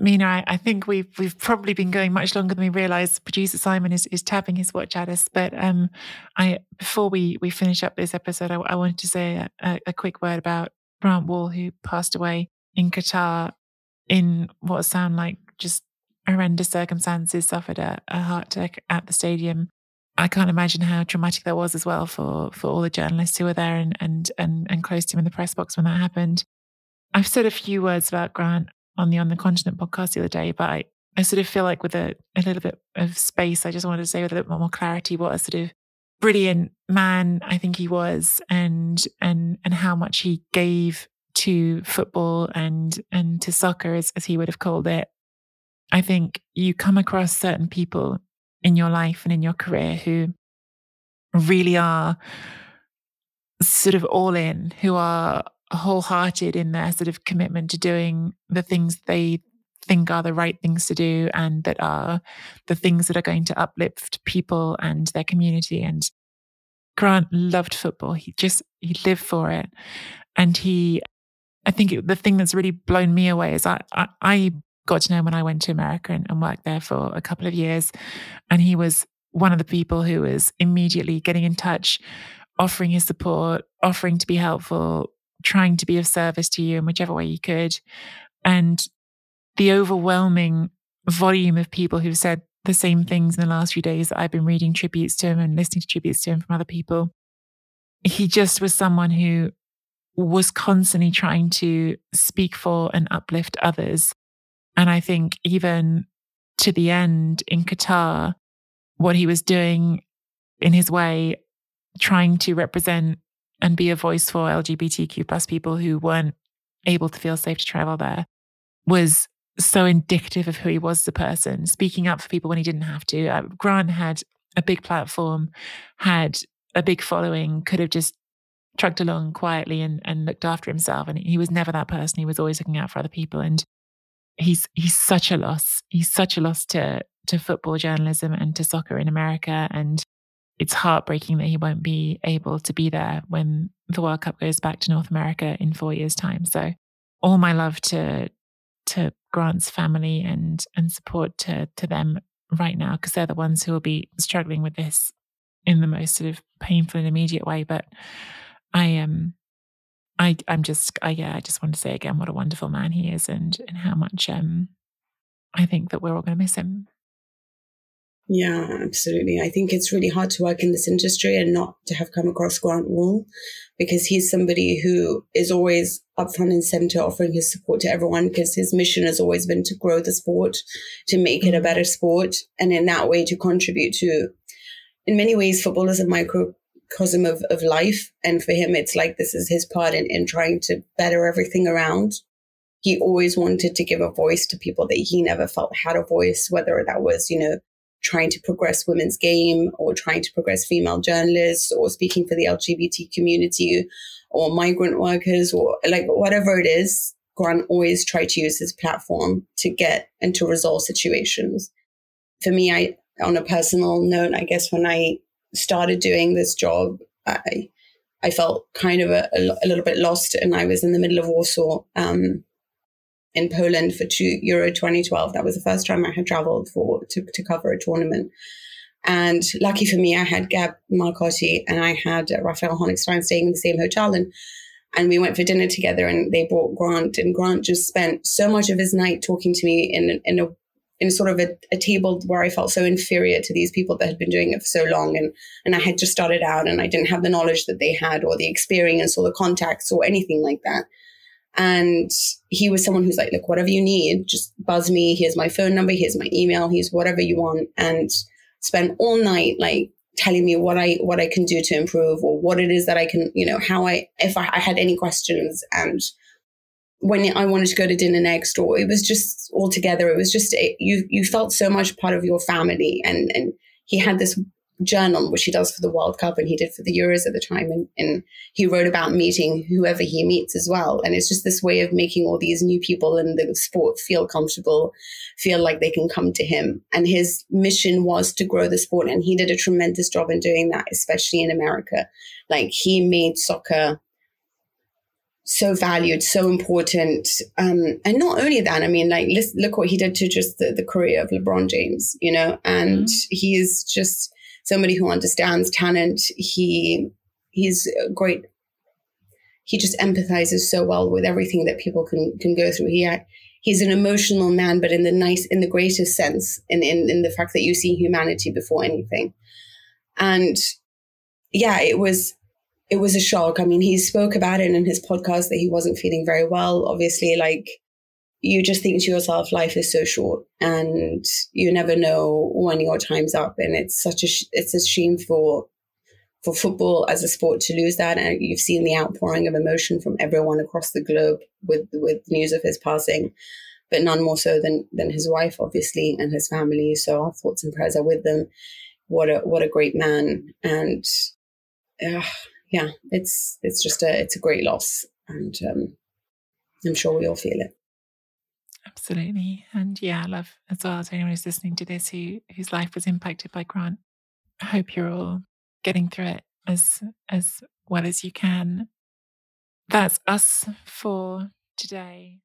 Mina, I, I, think we've we've probably been going much longer than we realised. Producer Simon is, is tapping his watch at us, but um, I before we we finish up this episode, I, I wanted to say a, a, quick word about Grant Wahl, who passed away in Qatar in what sound like just horrendous circumstances, suffered a, a heart attack at the stadium. I can't imagine how traumatic that was as well for for all the journalists who were there and and and, and close to him in the press box when that happened. I've said a few words about Grant on the On the Continent podcast the other day, but I, I sort of feel like with a, a little bit of space, I just wanted to say with a little bit more clarity what a sort of brilliant man I think he was and and and how much he gave to football and and to soccer as, as he would have called it. I think you come across certain people in your life and in your career who really are sort of all in, who are wholehearted in their sort of commitment to doing the things they think are the right things to do and that are the things that are going to uplift people and their community. And Grant loved football. He just, he lived for it. And he, I think it, the thing that's really blown me away is I, I, I got to know him when I went to America and, and worked there for a couple of years. And he was one of the people who was immediately getting in touch, offering his support, offering to be helpful, trying to be of service to you in whichever way you could. And the overwhelming volume of people who've said the same things in the last few days that I've been reading tributes to him and listening to tributes to him from other people. He just was someone who was constantly trying to speak for and uplift others. And I think even to the end in Qatar, what he was doing in his way, trying to represent and be a voice for LGBTQ plus people who weren't able to feel safe to travel there was so indicative of who he was as a person, speaking up for people when he didn't have to. Uh, Grant had a big platform, had a big following, could have just trucked along quietly and, and looked after himself. And he was never that person. He was always looking out for other people. And he's he's such a loss. He's such a loss to to football journalism and to soccer in America. And it's heartbreaking that he won't be able to be there when the World Cup goes back to North America in four years' time. So all my love to to Grant's family and and support to to them right now because they're the ones who will be struggling with this in the most sort of painful and immediate way. But I am um, I I'm just I yeah, I just want to say again what a wonderful man he is and and how much um I think that we're all gonna miss him. Yeah, absolutely. I think it's really hard to work in this industry and not to have come across Grant Wahl because he's somebody who is always up front and center offering his support to everyone because his mission has always been to grow the sport, to make it a mm-hmm. better sport, and in that way to contribute to, in many ways, football is a microcosm of, of life. And for him, it's like this is his part in, in trying to better everything around he always wanted to give a voice to people that he never felt had a voice, whether that was, you know, trying to progress women's game or trying to progress female journalists or speaking for the LGBT community or migrant workers or like whatever it is, Grant always tried to use his platform to get and to resolve situations. For me, I, on a personal note, I guess when I started doing this job, I, I felt kind of a, a, little bit lost and I was in the middle of Warsaw. Um, in Poland for two, Euro 2012. That was the first time I had traveled for to, to cover a tournament. And lucky for me, I had Gab Marcotti and I had uh, Raphael Honigstein staying in the same hotel. And and we went for dinner together and they brought Grant and Grant just spent so much of his night talking to me in, in a in sort of a, a, table where I felt so inferior to these people that had been doing it for so long. And, and I had just started out and I didn't have the knowledge that they had or the experience or the contacts or anything like that. And he was someone who's like, look, whatever you need, just buzz me. Here's my phone number. Here's my email. Here's whatever you want. And spend all night like telling me what I what I can do to improve or what it is that I can, you know, how I if I, I had any questions and when I wanted to go to dinner next, or it was just all together. It was just you you felt so much part of your family, and and he had this journal, which he does for the World Cup and he did for the Euros at the time. And, and, he wrote about meeting whoever he meets as well. And it's just this way of making all these new people in the sport feel comfortable, feel like they can come to him. And his mission was to grow the sport. And he did a tremendous job in doing that, especially in America. Like he made soccer so valued, so important. Um, and not only that, I mean, like, look what he did to just the, the career of LeBron James, you know, and mm-hmm. he is just somebody who understands talent. He, he's great. He just empathizes so well with everything that people can, can go through. He, he's an emotional man, but in the nice, in the greatest sense, in, in, in the fact that you see humanity before anything. And yeah, it was, it was a shock. I mean, he spoke about it in his podcast that he wasn't feeling very well. Obviously, like you just think to yourself, life is so short and you never know when your time's up. And it's such a, it's a shame for, for football as a sport to lose that. And you've seen the outpouring of emotion from everyone across the globe with, with news of his passing, but none more so than, than his wife, obviously, and his family. So our thoughts and prayers are with them. What a, what a great man. And, uh, yeah, it's it's just a it's a great loss, and um, I'm sure we all feel it. Absolutely, and yeah, I love as well as anyone who's listening to this who whose life was impacted by Grant. I hope you're all getting through it as as well as you can. That's us for today.